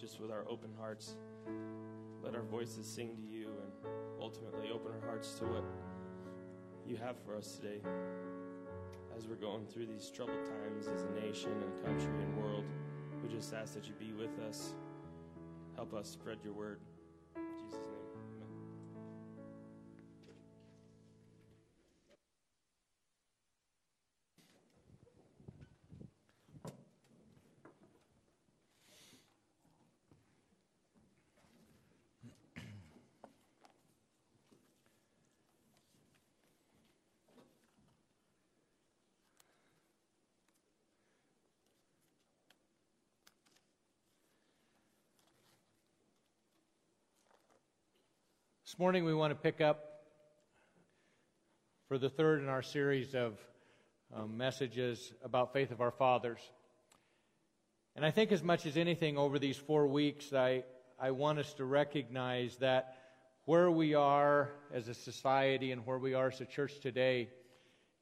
just with our open hearts. Let our voices sing to you and ultimately open our hearts to what you have for us today. As we're going through these troubled times as a nation and country and world, we just ask that you be with us. Help us spread your word. This morning we want to pick up for the third in our series of um, messages about faith of our fathers. And I think, as much as anything, over these four weeks, I, I want us to recognize that where we are as a society and where we are as a church today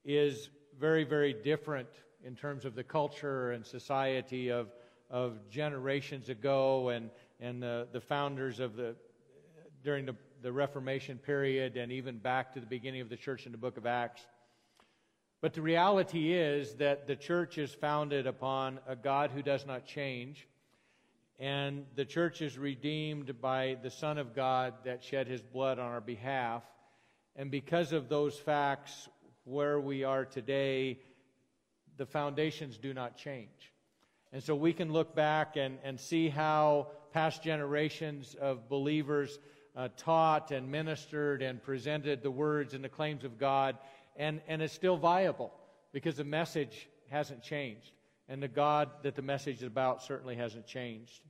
is very, very different in terms of the culture and society of, of generations ago and, and the, the founders of the during the, the Reformation period and even back to the beginning of the church in the book of Acts. But the reality is that the church is founded upon a God who does not change. And the church is redeemed by the Son of God that shed his blood on our behalf. And because of those facts, where we are today, the foundations do not change. And so we can look back and, and see how past generations of believers uh, taught and ministered and presented the words and the claims of God, and, and it's still viable because the message hasn't changed. And the God that the message is about certainly hasn't changed.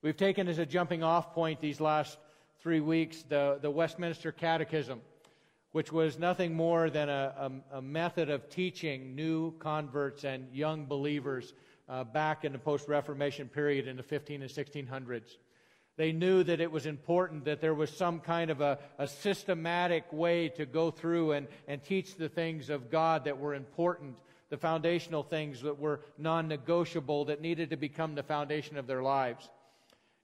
We've taken as a jumping off point these last three weeks the, the Westminster Catechism, which was nothing more than a, a, a method of teaching new converts and young believers uh, back in the post Reformation period in the 15 and 1600s. They knew that it was important that there was some kind of a, a, systematic way to go through and, and teach the things of God that were important, the foundational things that were non negotiable, that needed to become the foundation of their lives.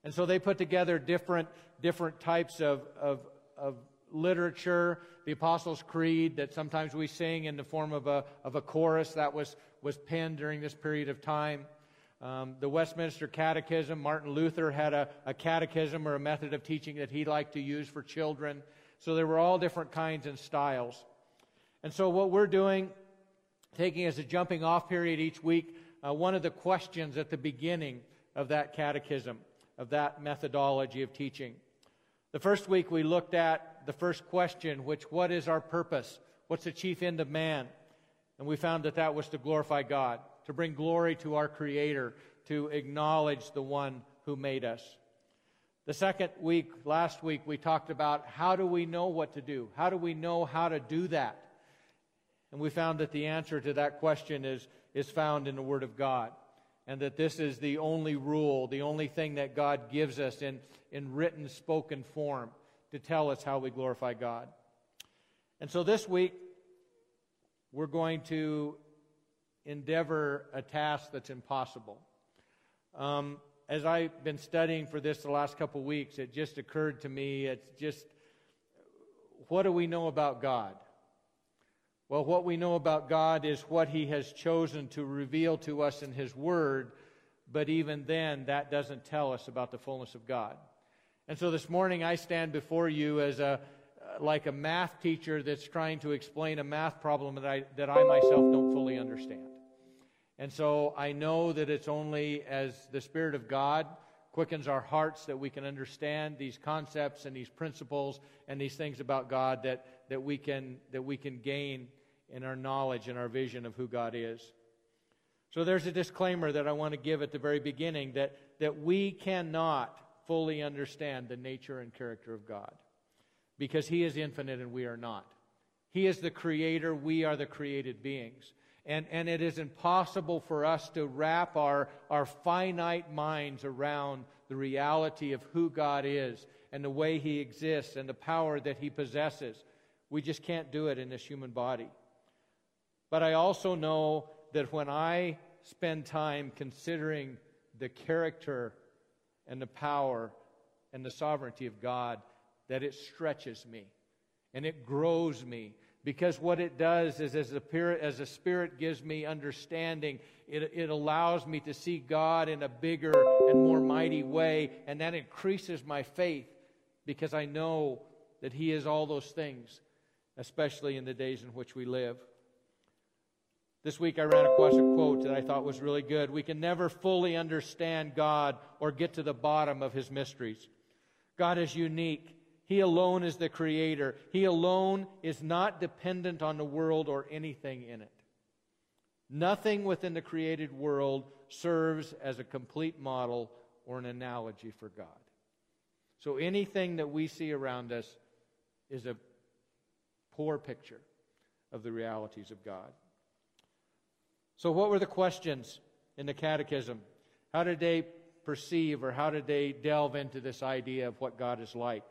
And so they put together different, different types of, of, of literature, the Apostles' Creed that sometimes we sing in the form of a, of a chorus that was, was penned during this period of time. Um, the Westminster Catechism, Martin Luther had a, a catechism or a method of teaching that he liked to use for children. So there were all different kinds and styles. And so what we're doing, taking as a jumping off period each week, uh, one of the questions at the beginning of that catechism, of that methodology of teaching. The first week we looked at the first question, which, what is our purpose? What's the chief end of man? And we found that that was to glorify God to bring glory to our Creator, to acknowledge the one who made us. The second week, last week, we talked about how do we know what to do? How do we know how to do that? And we found that the answer to that question is, is found in the Word of God. And that this is the only rule, the only thing that God gives us in, in written, spoken form to tell us how we glorify God. And so this week, we're going to endeavor a task that's impossible. Um, as I've been studying for this the last couple weeks, it just occurred to me it's just what do we know about God? Well, what we know about God is what He has chosen to reveal to us in His Word, but even then, that doesn't tell us about the fullness of God. And so this morning, I stand before you as a like a math teacher that's trying to explain a math problem that I, that I myself don't fully understand. And so I know that it's only as the Spirit of God quickens our hearts that we can understand these concepts and these principles and these things about God that, that, we, can, that we can gain in our knowledge and our vision of who God is. So there's a disclaimer that I want to give at the very beginning that, that we cannot fully understand the nature and character of God because He is infinite and we are not. He is the creator, we are the created beings. And, and it is impossible for us to wrap our, our finite minds around the reality of who God is and the way He exists and the power that He possesses. We just can't do it in this human body. But I also know that when I spend time considering the character and the power and the sovereignty of God, that it stretches me and it grows me because what it does is, as the, Spirit, as the Spirit gives me understanding, it, it allows me to see God in a bigger and more mighty way, and that increases my faith because I know that He is all those things, especially in the days in which we live. This week I ran across a quote that I thought was really good. We can never fully understand God or get to the bottom of His mysteries. God is unique. He alone is the creator. He alone is not dependent on the world or anything in it. Nothing within the created world serves as a complete model or an analogy for God. So anything that we see around us is a poor picture of the realities of God. So, what were the questions in the catechism? How did they perceive or how did they delve into this idea of what God is like?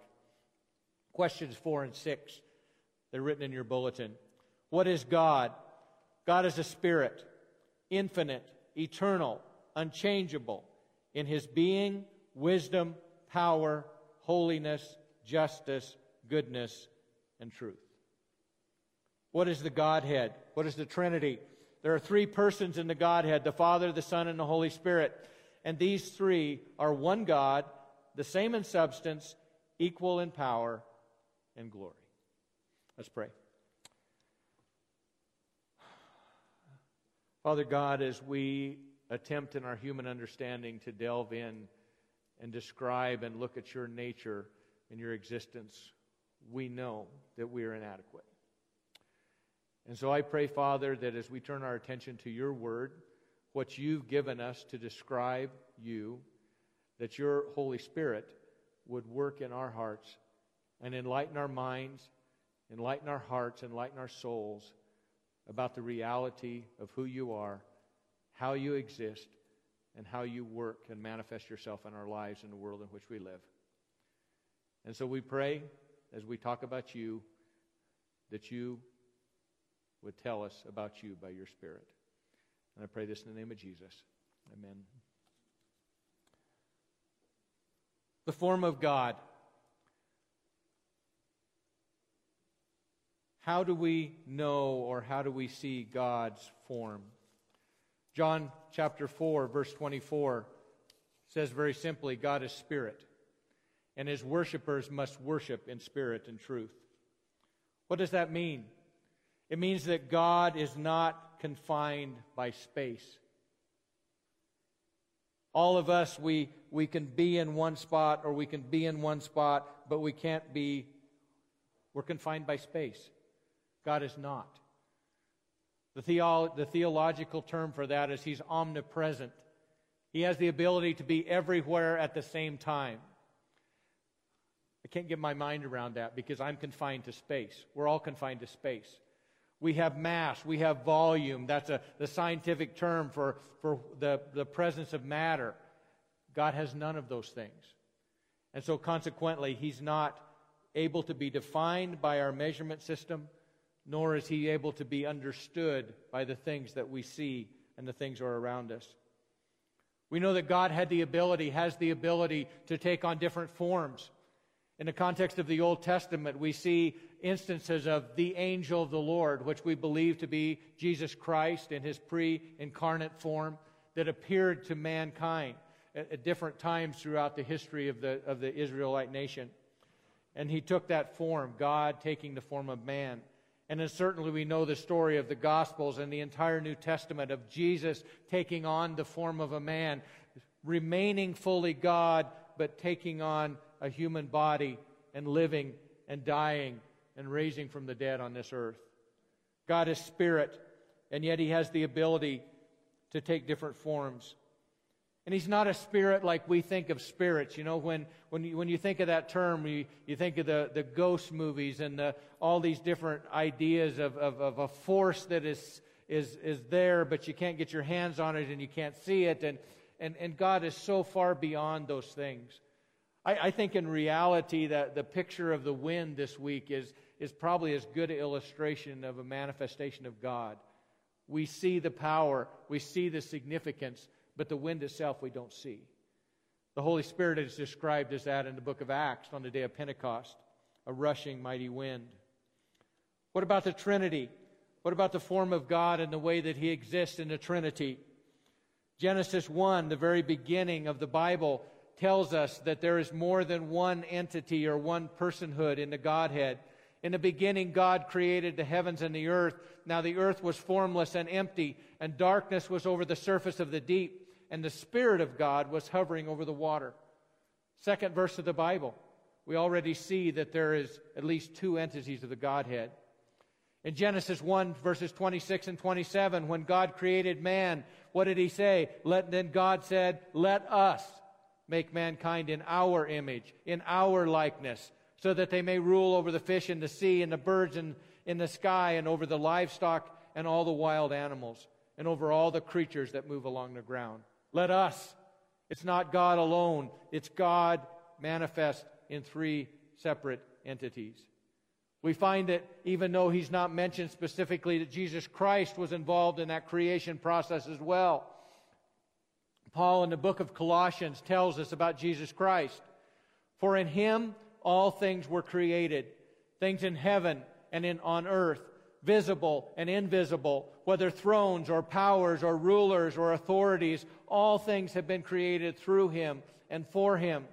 Questions four and six. They're written in your bulletin. What is God? God is a spirit, infinite, eternal, unchangeable in his being, wisdom, power, holiness, justice, goodness, and truth. What is the Godhead? What is the Trinity? There are three persons in the Godhead the Father, the Son, and the Holy Spirit. And these three are one God, the same in substance, equal in power, and glory. Let's pray. Father God, as we attempt in our human understanding to delve in and describe and look at your nature and your existence, we know that we are inadequate. And so I pray, Father, that as we turn our attention to your word, what you've given us to describe you, that your Holy Spirit would work in our hearts and enlighten our minds, enlighten our hearts, enlighten our souls about the reality of who you are, how you exist, and how you work and manifest yourself in our lives in the world in which we live. And so we pray as we talk about you that you would tell us about you by your Spirit. And I pray this in the name of Jesus. Amen. The form of God. How do we know or how do we see God's form? John chapter 4, verse 24 says very simply God is spirit, and his worshippers must worship in spirit and truth. What does that mean? It means that God is not confined by space. All of us, we, we can be in one spot or we can be in one spot, but we can't be, we're confined by space. God is not. The, the theological term for that is He's omnipresent. He has the ability to be everywhere at the same time. I can't get my mind around that because I'm confined to space. We're all confined to space. We have mass, we have volume. That's a, the scientific term for, for the, the presence of matter. God has none of those things. And so, consequently, He's not able to be defined by our measurement system nor is he able to be understood by the things that we see and the things that are around us. We know that God had the ability, has the ability to take on different forms. In the context of the Old Testament, we see instances of the angel of the Lord, which we believe to be Jesus Christ in his pre incarnate form, that appeared to mankind at, at, different times throughout the history of the, of the Israelite nation. And he took that form, God taking the form of man. And then certainly we know the story of the Gospels and the entire New Testament of Jesus taking on the form of a man, remaining fully God, but taking on a human body and living and dying and raising from the dead on this earth. God is spirit, and yet he has the ability to take different forms. And he's not a spirit like we think of spirits. You know, when, when, you, when you think of that term, you, you think of the, the ghost movies and the, all these different ideas of, of, of a force that is, is, is there, but you can't get your hands on it and you can't see it. And, and, and God is so far beyond those things. I, I think in reality that the picture of the wind this week is, is probably as good an illustration of a manifestation of God. We see the power, we see the significance, but the wind itself we don't see. The Holy Spirit is described as that in the book of Acts on the day of Pentecost a rushing mighty wind. What about the Trinity? What about the form of God and the way that He exists in the Trinity? Genesis 1, the very beginning of the Bible, tells us that there is more than one entity or one personhood in the Godhead. In the beginning, God created the heavens and the earth. Now the earth was formless and empty, and darkness was over the surface of the deep, and the Spirit of God was hovering over the water. Second verse of the Bible. We already see that there is at least two entities of the Godhead. In Genesis 1, verses 26 and 27, when God created man, what did he say? Let, then God said, Let us make mankind in our image, in our likeness, so that they may rule over the fish in the sea and the birds in, in the sky and over the livestock and all the wild animals and over all the creatures that move along the ground. Let us. It's not God alone, it's God manifest in three separate entities. We find that even though he's not mentioned specifically, that Jesus Christ was involved in that creation process as well. Paul in the book of Colossians tells us about Jesus Christ. For in him all things were created, things in heaven and in on earth, visible and invisible, whether thrones or powers or rulers or authorities, all things have been created through him and for him.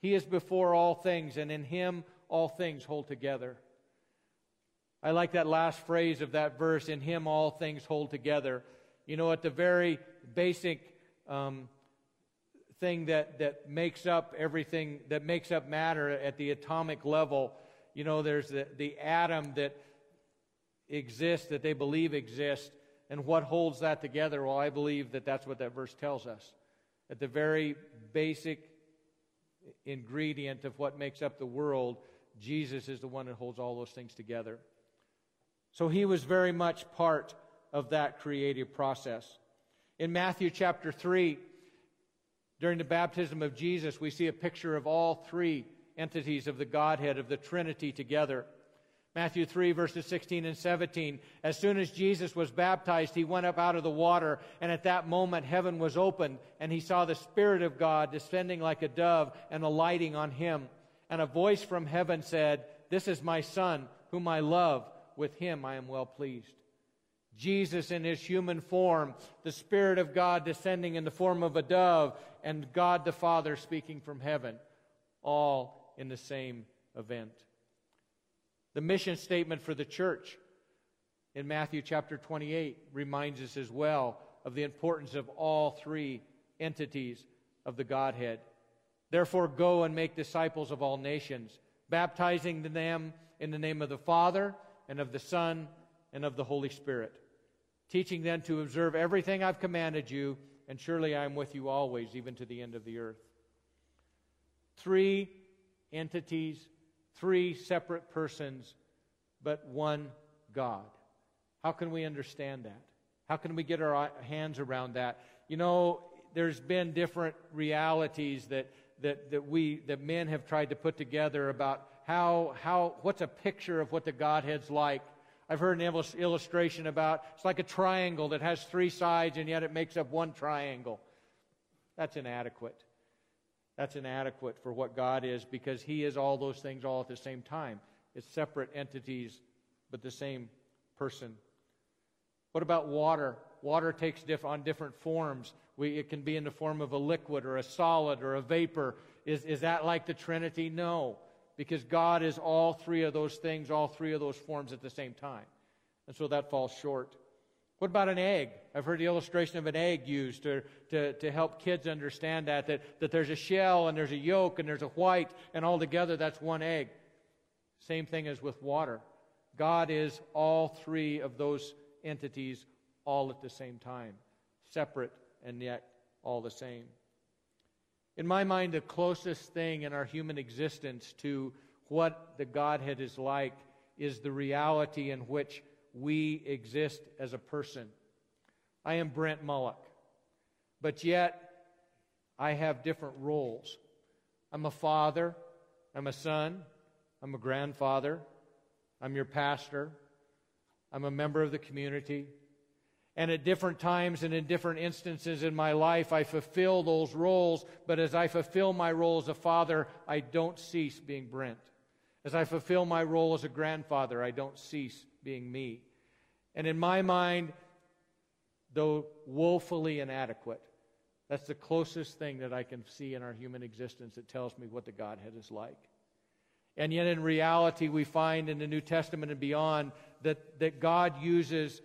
He is before all things, and in him all things hold together. I like that last phrase of that verse in him all things hold together. You know, at the very basic um, thing that, that makes up everything, that makes up matter at the atomic level, you know, there's the, the atom that exists, that they believe exists, and what holds that together? Well, I believe that that's what that verse tells us. At the very basic ingredient of what makes up the world, Jesus is the one that holds all those things together. So he was very much part of that creative process. In Matthew chapter 3, during the baptism of Jesus, we see a picture of all three entities of the Godhead, of the Trinity together. Matthew 3, verses 16 and 17. As soon as Jesus was baptized, he went up out of the water, and at that moment heaven was opened, and he saw the Spirit of God descending like a dove and alighting on him. And a voice from heaven said, This is my Son, whom I love. With him I am well pleased. Jesus in his human form, the Spirit of God descending in the form of a dove, and God the Father speaking from heaven, all in the same event. The mission statement for the church in Matthew chapter 28 reminds us as well of the importance of all three entities of the Godhead. Therefore, go and make disciples of all nations, baptizing them in the name of the Father and of the Son and of the Holy Spirit, teaching them to observe everything I've commanded you, and surely I am with you always, even to the end of the earth. Three entities three separate persons, but one God. How can we understand that? How can we get our hands around that? You know, there's been different realities that, that, that we that men have tried to put together about how how what's a picture of what the Godhead's like. I've heard an illustration about it's like a triangle that has three sides and yet it makes up one triangle. That's inadequate. That's inadequate for what God is because He is all those things all at the same time. It's separate entities, but the same person. What about water? Water takes diff- on different forms. We, it can be in the form of a liquid or a solid or a vapor. Is, is that like the Trinity? No, because God is all three of those things, all three of those forms at the same time. And so that falls short. What about an egg? I've heard the illustration of an egg used to, to, to help kids understand that, that, that there's a shell and there's a yolk and there's a white, and all together that's one egg. Same thing as with water. God is all three of those entities all at the same time, separate and yet all the same. In my mind, the closest thing in our human existence to what the Godhead is like is the reality in which we exist as a person. I am Brent Mullock, but yet I have different roles. I'm a father, I'm a son, I'm a grandfather, I'm your pastor, I'm a member of the community. And at different times and in different instances in my life, I fulfill those roles. But as I fulfill my role as a father, I don't cease being Brent. As I fulfill my role as a grandfather, I don't cease being me. And in my mind, though woefully inadequate, that's the closest thing that I can see in our human existence that tells me what the Godhead is like. And yet, in reality, we find in the New Testament and beyond that, that God uses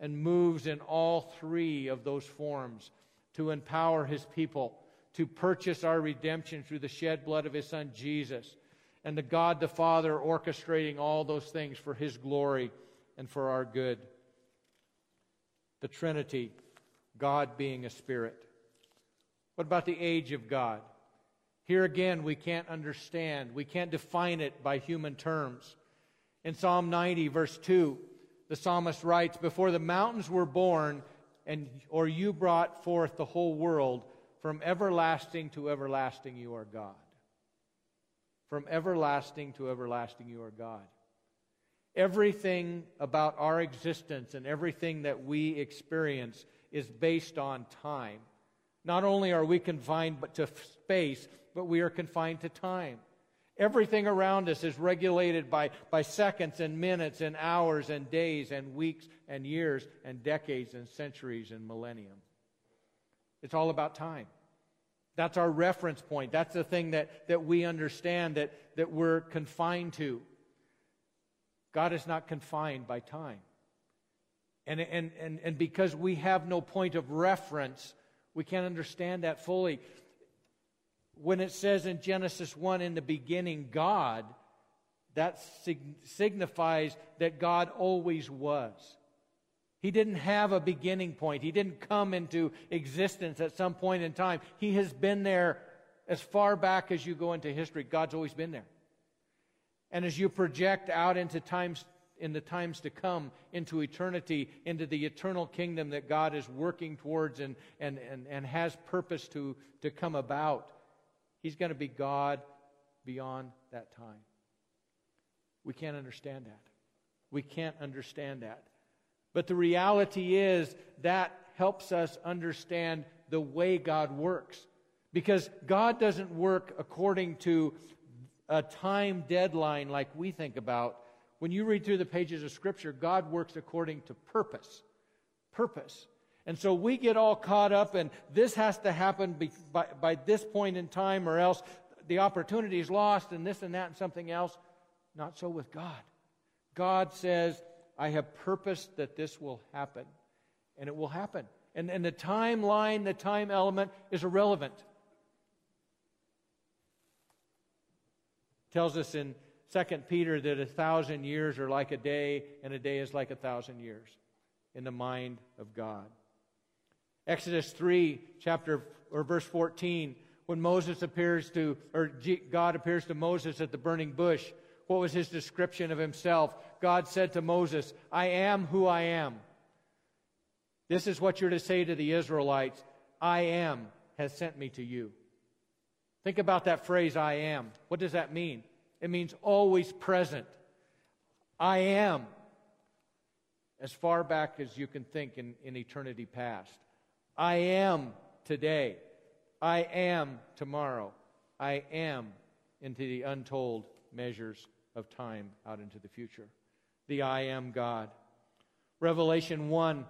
and moves in all three of those forms to empower his people, to purchase our redemption through the shed blood of his son Jesus, and the God the Father orchestrating all those things for his glory and for our good. The Trinity, God being a spirit. What about the age of God? Here again, we can't understand. We can't define it by human terms. In Psalm 90, verse 2, the psalmist writes, Before the mountains were born, and or you brought forth the whole world, from everlasting to everlasting you are God. From everlasting to everlasting you are God. Everything about our existence and everything that we experience is based on time. Not only are we confined to space, but we are confined to time. Everything around us is regulated by, by seconds and minutes and hours and days and weeks and years and decades and centuries and millennium. It's all about time. That's our reference point. That's the thing that, that we understand that, that we're confined to. God is not confined by time. And, and, and, and because we have no point of reference, we can't understand that fully when it says in Genesis 1 in the beginning, God, that sig- signifies that God always was. He didn't have a beginning point. He didn't come into existence at some point in time. He has been there as far back as you go into history. God's always been there. And as you project out into times in the times to come, into eternity, into the eternal kingdom that God is working towards and, and, and, and has purpose to, to come about, He's going to be God beyond that time. We can't understand that. We can't understand that. But the reality is that helps us understand the way God works. Because God doesn't work according to a time deadline like we think about. When you read through the pages of Scripture, God works according to purpose. Purpose. And so we get all caught up and this has to happen by, by, this point in time or else the opportunity is lost and this and that and something else. Not so with God. God says, I have purposed that this will happen. And it will happen. And, and the timeline, the time element is irrelevant. Tells us in 2 Peter that a thousand years are like a day, and a day is like a thousand years in the mind of God. Exodus 3, chapter or verse 14, when Moses appears to, or God appears to Moses at the burning bush, what was his description of himself? God said to Moses, I am who I am. This is what you're to say to the Israelites I am has sent me to you. Think about that phrase, I am. What does that mean? It means always present. I am. As far back as you can think in, in eternity past. I am today. I am tomorrow. I am into the untold measures of time out into the future. The I am God. Revelation 1,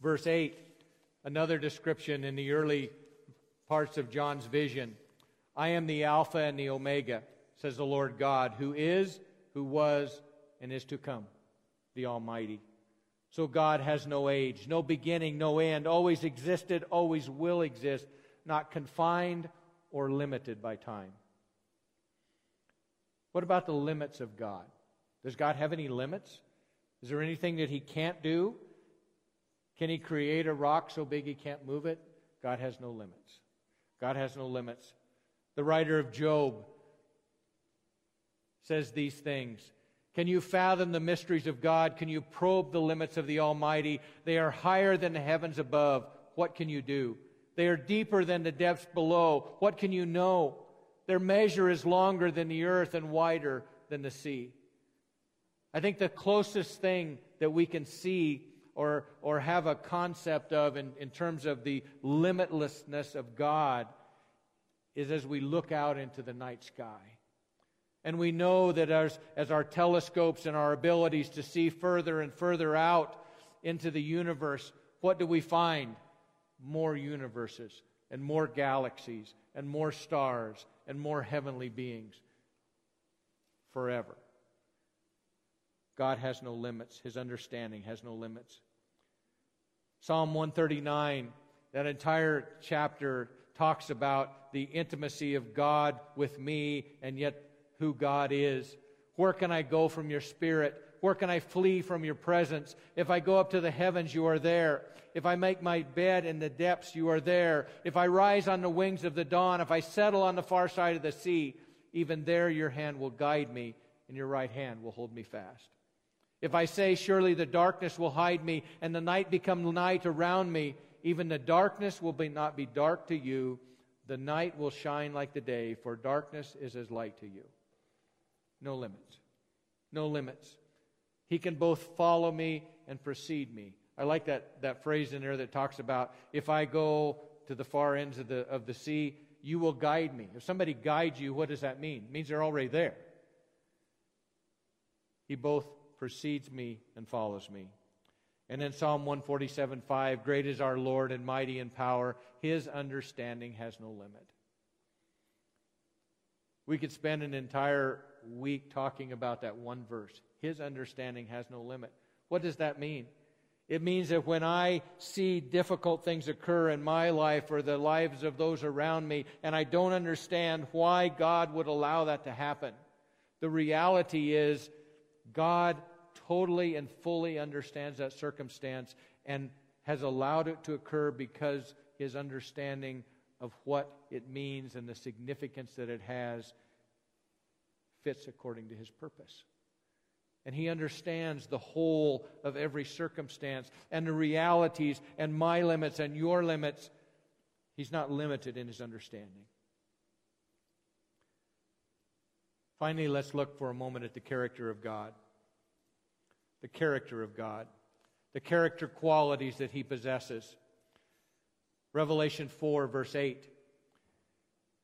verse 8, another description in the early parts of John's vision. I am the Alpha and the Omega, says the Lord God, who is, who was, and is to come, the Almighty. So God has no age, no beginning, no end, always existed, always will exist, not confined or limited by time. What about the limits of God? Does God have any limits? Is there anything that He can't do? Can He create a rock so big He can't move it? God has no limits. God has no limits. The writer of Job says these things Can you fathom the mysteries of God? Can you probe the limits of the Almighty? They are higher than the heavens above. What can you do? They are deeper than the depths below. What can you know? Their measure is longer than the earth and wider than the sea. I think the closest thing that we can see or, or have a concept of in, in terms of the limitlessness of God is as we look out into the night sky. And we know that as, as our telescopes and our abilities to see further and further out into the universe, what do we find? More universes and more galaxies and more stars and more heavenly beings forever. God has no limits, His understanding has no limits. Psalm 139, that entire chapter talks about the intimacy of God with me and yet who God is. Where can I go from your spirit? Where can I flee from your presence? If I go up to the heavens, you are there. If I make my bed in the depths, you are there. If I rise on the wings of the dawn, if I settle on the far side of the sea, even there your hand will guide me, and your right hand will hold me fast. If I say, Surely the darkness will hide me, and the night become night around me, even the darkness will be not be dark to you. The night will shine like the day, for darkness is as light to you. No limits. No limits. He can both follow me and precede me. I like that, that phrase in there that talks about if I go to the far ends of the, of the sea, you will guide me. If somebody guides you, what does that mean? It means they're already there. He both precedes me and follows me. And in Psalm 147 5, great is our Lord and mighty in power. His understanding has no limit. We could spend an entire week talking about that one verse. His understanding has no limit. What does that mean? It means that when I see difficult things occur in my life or the lives of those around me, and I don't understand why God would allow that to happen, the reality is God totally and fully understands that circumstance and has allowed it to occur because his understanding of what it means and the significance that it has fits according to his purpose. And he understands the whole of every circumstance and the realities and my limits and your limits. He's not limited in his understanding. Finally, let's look for a moment at the character of God. The character of God, the character qualities that he possesses. Revelation 4, verse 8,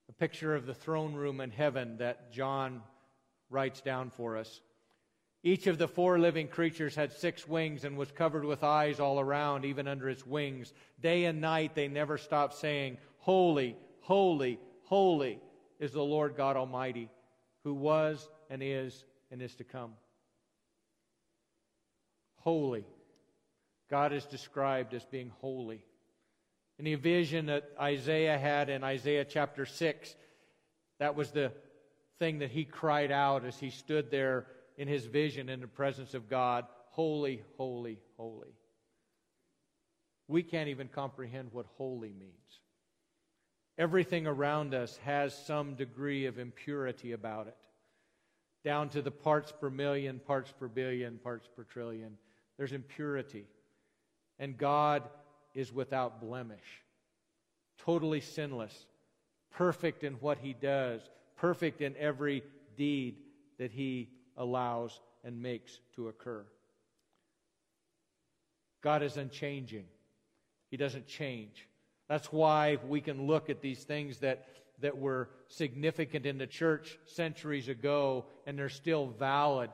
a picture of the throne room in heaven that John writes down for us. Each of the four living creatures had six wings and was covered with eyes all around, even under its wings. Day and night they never stopped saying, Holy, holy, holy is the Lord God Almighty, who was and is and is to come. Holy. God is described as being holy. In the vision that Isaiah had in Isaiah chapter 6, that was the thing that he cried out as he stood there in his vision in the presence of God Holy, holy, holy. We can't even comprehend what holy means. Everything around us has some degree of impurity about it, down to the parts per million, parts per billion, parts per trillion. There's impurity. And God is without blemish, totally sinless, perfect in what he does, perfect in every deed that he allows and makes to occur. God is unchanging. He doesn't change. That's why we can look at these things that, that were significant in the church centuries ago and they're still valid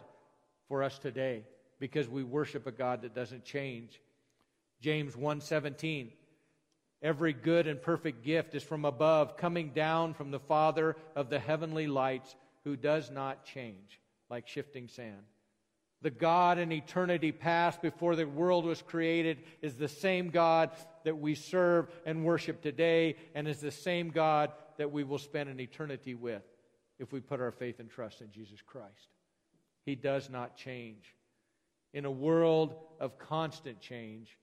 for us today because we worship a God that doesn't change. James 1:17 Every good and perfect gift is from above, coming down from the Father of the heavenly lights, who does not change like shifting sand. The God in eternity past, before the world was created, is the same God that we serve and worship today, and is the same God that we will spend an eternity with if we put our faith and trust in Jesus Christ. He does not change. In a world of constant change,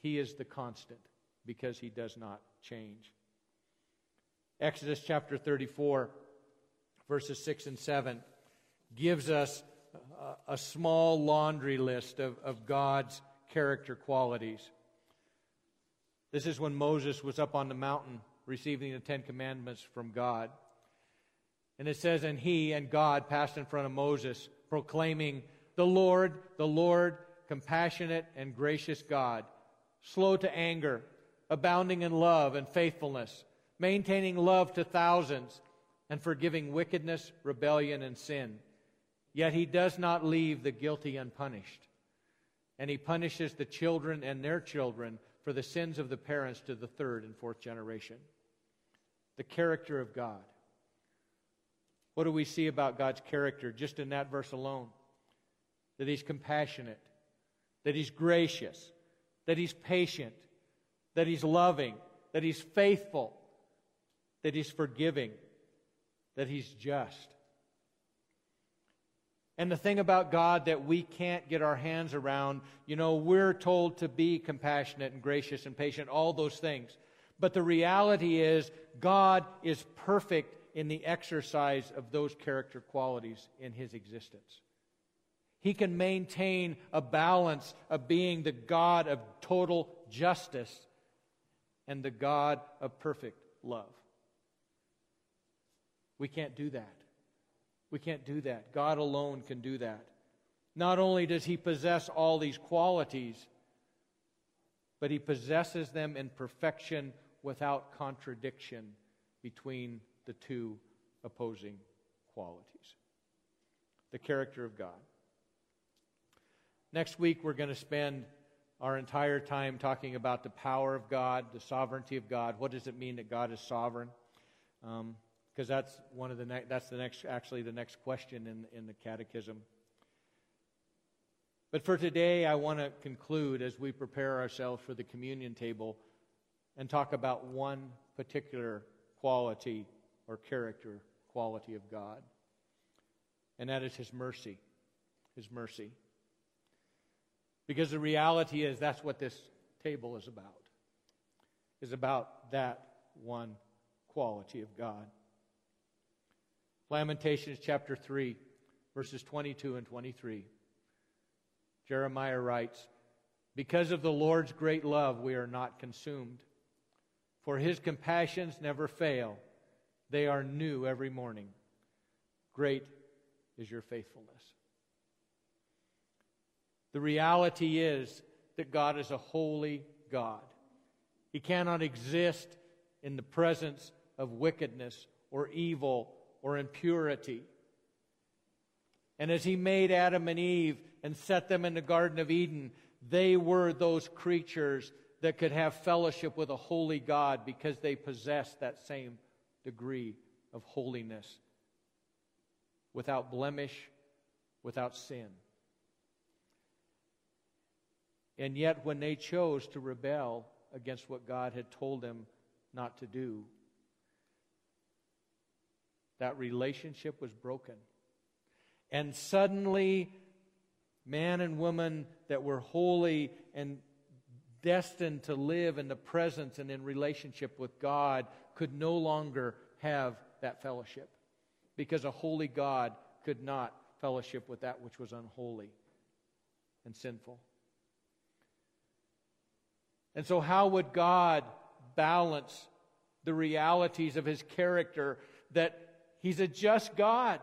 He is the constant because he does not change. Exodus chapter 34, verses 6 and 7, gives us a, small laundry list of, of God's character qualities. This is when Moses was up on the mountain receiving the Ten Commandments from God. And it says, And he and God passed in front of Moses, proclaiming, The Lord, the Lord, compassionate and gracious God, slow to anger, abounding in love and faithfulness, maintaining love to thousands, and forgiving wickedness, rebellion, and sin. Yet he does not leave the guilty unpunished. And he punishes the children and their children for the sins of the parents to the third and fourth generation. The character of God. What do we see about God's character just in that verse alone? That he's compassionate, that he's gracious, that he's patient, that he's loving, that he's faithful, that he's forgiving, that he's just. And the thing about God that we can't get our hands around, you know, we're told to be compassionate and gracious and patient, all those things. But the reality is, God is perfect in the exercise of those character qualities in his existence. He can maintain a balance of being the God of total justice and the God of perfect love. We can't do that. We can't do that. God alone can do that. Not only does he possess all these qualities, but he possesses them in perfection without contradiction between the two opposing qualities. The character of God. Next week, we're going to spend our entire time talking about the power of God, the sovereignty of God. What does it mean that God is sovereign? Um, because that's one of the ne- that's the next actually the next question in in the catechism. But for today, I want to conclude as we prepare ourselves for the communion table and talk about one particular quality or character quality of God. And that is His mercy. His mercy. Because the reality is that's what this table is about. Is about that one quality of God. Lamentations chapter 3, verses 22 and 23. Jeremiah writes, Because of the Lord's great love, we are not consumed. For his compassions never fail, they are new every morning. Great is your faithfulness. The reality is that God is a holy God. He cannot exist in the presence of wickedness or evil or impurity. And as he made Adam and Eve and set them in the Garden of Eden, they were those creatures that could have fellowship with a holy God because they possessed that same degree of holiness without blemish, without sin. And yet, when they chose to rebel against what God had told them not to do, that relationship was broken. And suddenly, man and woman that were holy and destined to live in the presence and in relationship with God could no longer have that fellowship because a holy God could not fellowship with that which was unholy and sinful. And so, how would God balance the realities of his character that He's a just God.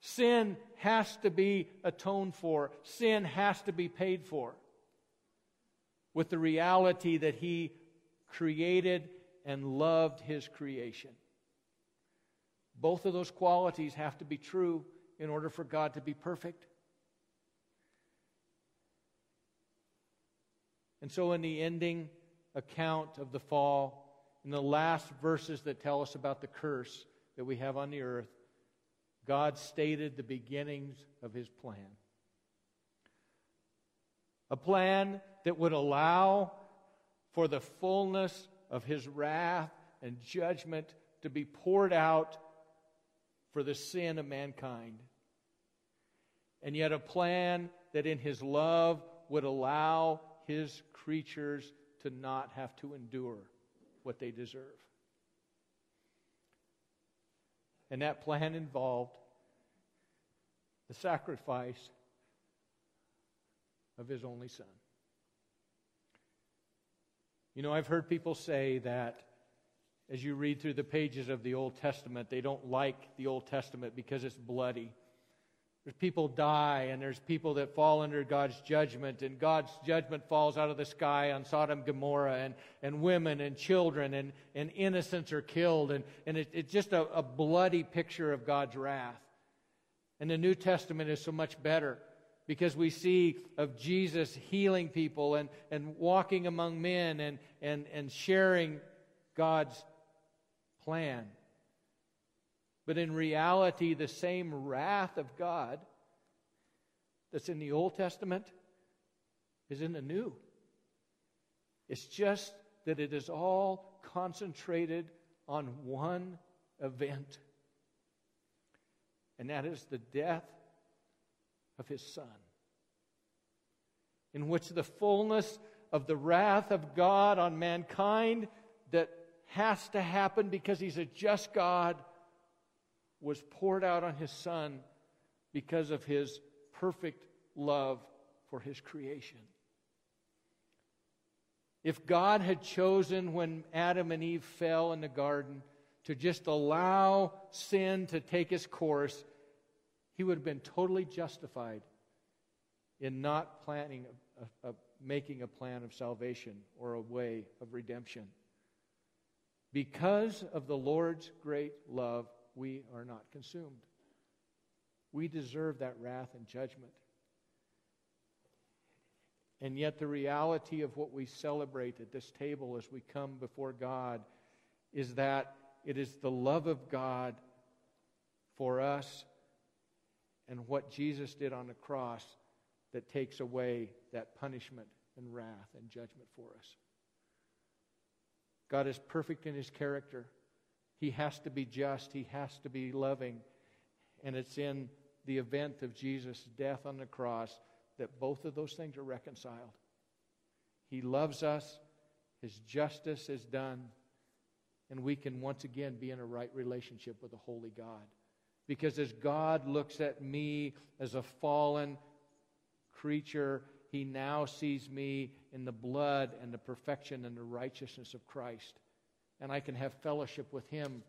Sin has to be atoned for, sin has to be paid for. With the reality that He created and loved His creation. Both of those qualities have to be true in order for God to be perfect. And so, in the ending account of the fall, in the last verses that tell us about the curse, that we have on the earth, God stated the beginnings of his plan. A plan that would allow for the fullness of his wrath and judgment to be poured out for the sin of mankind. And yet, a plan that in his love would allow his creatures to not have to endure what they deserve. And that plan involved the sacrifice of his only son. You know, I've heard people say that as you read through the pages of the Old Testament, they don't like the Old Testament because it's bloody. There's people die, and there's people that fall under God's judgment, and God's judgment falls out of the sky on Sodom and Gomorrah, and, and women and children and, and innocents are killed, and, and it, it's just a, a bloody picture of God's wrath. And the New Testament is so much better because we see of Jesus healing people and, and walking among men and, and, and sharing God's plan. But in reality, the same wrath of God that's in the Old Testament is in the New. It's just that it is all concentrated on one event, and that is the death of his Son, in which the fullness of the wrath of God on mankind that has to happen because he's a just God was poured out on his son because of his perfect love for his creation. If God had chosen when Adam and Eve fell in the garden to just allow sin to take its course, he would have been totally justified in not planning, a, a, making a plan of salvation or a way of redemption. Because of the Lord's great love, we are not consumed. We deserve that wrath and judgment. And yet, the reality of what we celebrate at this table as we come before God is that it is the love of God for us and what Jesus did on the cross that takes away that punishment and wrath and judgment for us. God is perfect in his character. He has to be just, he has to be loving. And it's in the event of Jesus' death on the cross that both of those things are reconciled. He loves us, his justice is done, and we can once again be in a right relationship with a holy God. Because as God looks at me as a fallen creature, he now sees me in the blood and the perfection and the righteousness of Christ and I can have fellowship with Him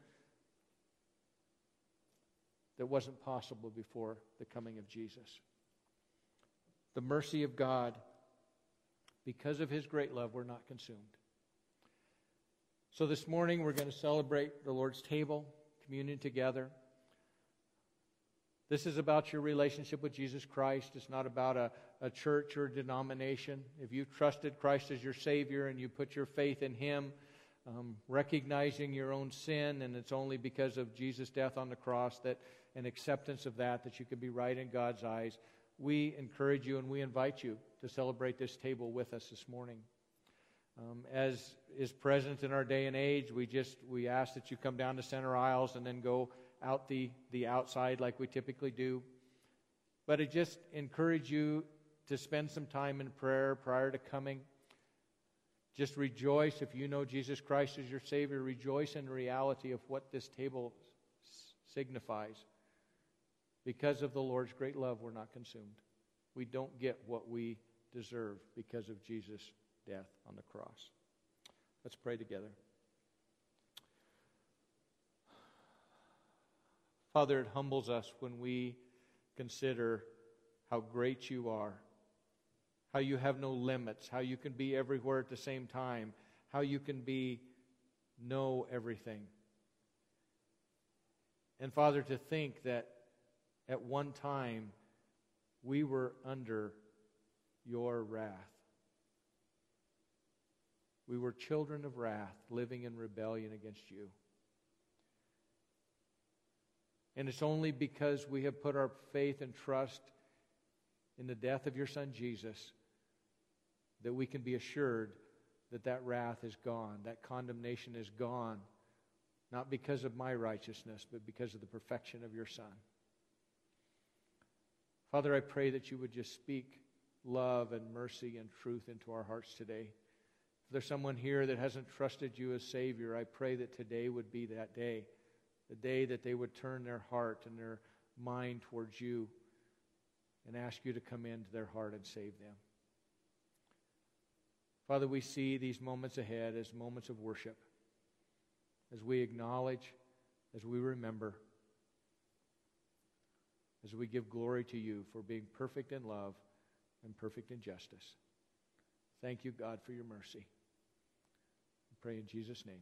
that wasn't possible before the coming of Jesus. The mercy of God, because of His great love, we're not consumed. So this morning we're going to celebrate the Lord's table, communion together. This is about your relationship with Jesus Christ. It's not about a, a church or a denomination. If you trusted Christ as your Savior and you put your faith in Him, um, recognizing your own sin, and it's only because of Jesus' death on the cross that an acceptance of that that you can be right in God's eyes. We encourage you and we invite you to celebrate this table with us this morning. Um, as is present in our day and age, we just we ask that you come down the center aisles and then go out the the outside like we typically do. But I just encourage you to spend some time in prayer prior to coming. Just rejoice if you know Jesus Christ as your Savior. Rejoice in the reality of what this table signifies. Because of the Lord's great love, we're not consumed. We don't get what we deserve because of Jesus' death on the cross. Let's pray together. Father, it humbles us when we consider how great you are how you have no limits, how you can be everywhere at the same time, how you can be know everything. And Father, to think that at one time we were under your wrath. We were children of wrath, living in rebellion against you. And it's only because we have put our faith and trust in the death of your Son Jesus that we can be assured that that wrath is gone, that condemnation is gone, not because of my righteousness, but because of the perfection of your Son. Father, I pray that you would just speak love and mercy and truth into our hearts today. If there's someone here that hasn't trusted you as Savior, I pray that today would be that day, the day that they would turn their heart and their mind towards you and ask you to come into their heart and save them. Father, we see these moments ahead as moments of worship, as we acknowledge, as we remember, as we give glory to you for being perfect in love and perfect in justice. Thank you, God, for your mercy. We pray in Jesus' name.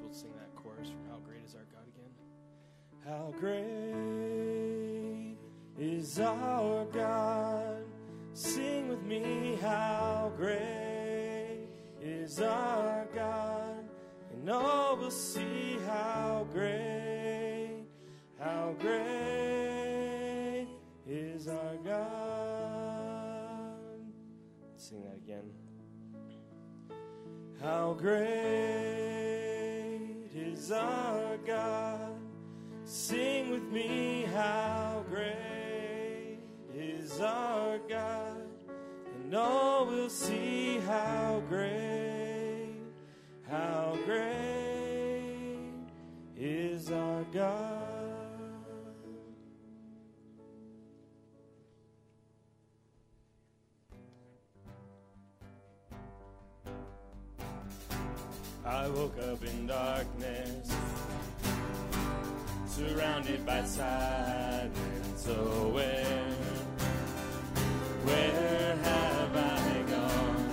We'll sing that chorus from How Great is Our God again. How great is our God? Sing with me, how great is our God? And all will see how great, how great is our God. Sing that again. How great Sing with me, how great is our God? And all will see how great, how great is our God. I woke up in darkness, surrounded by silence. So where, where have I gone?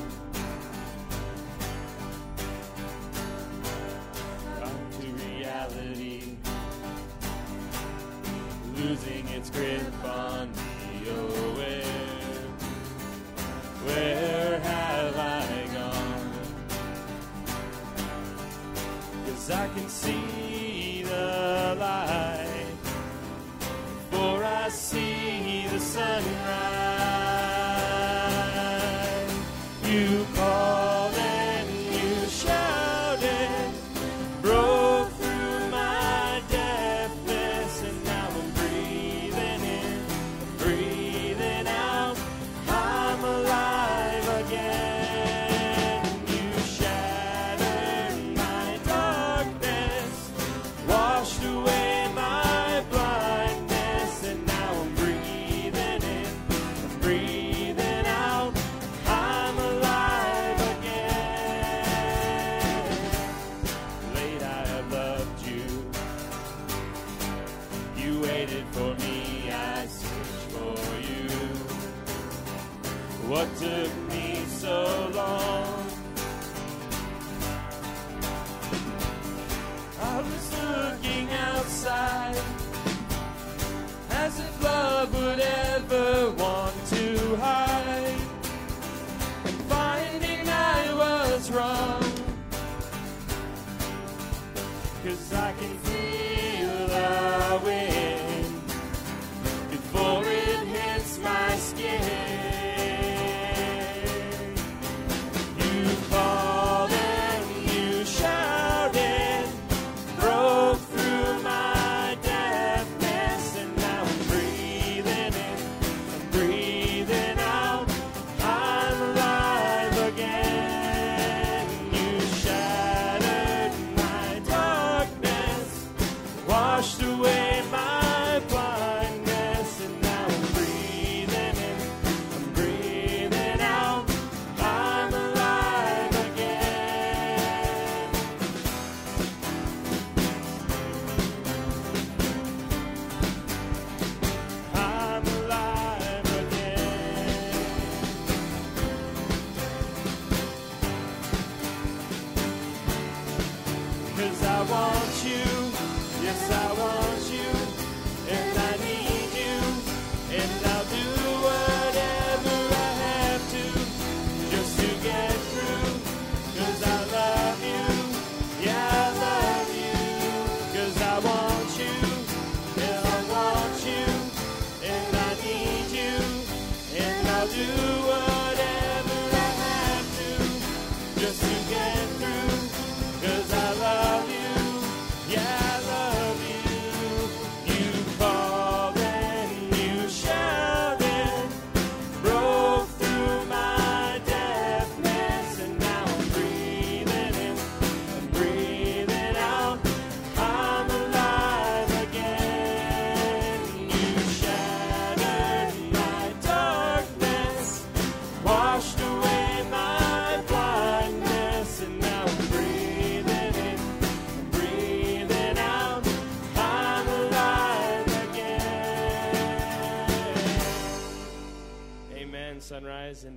Gone to reality, losing its grip on me. Oh, where, where have I gone? Cause I can see sunrise.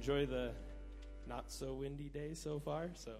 enjoy the not so windy day so far. So.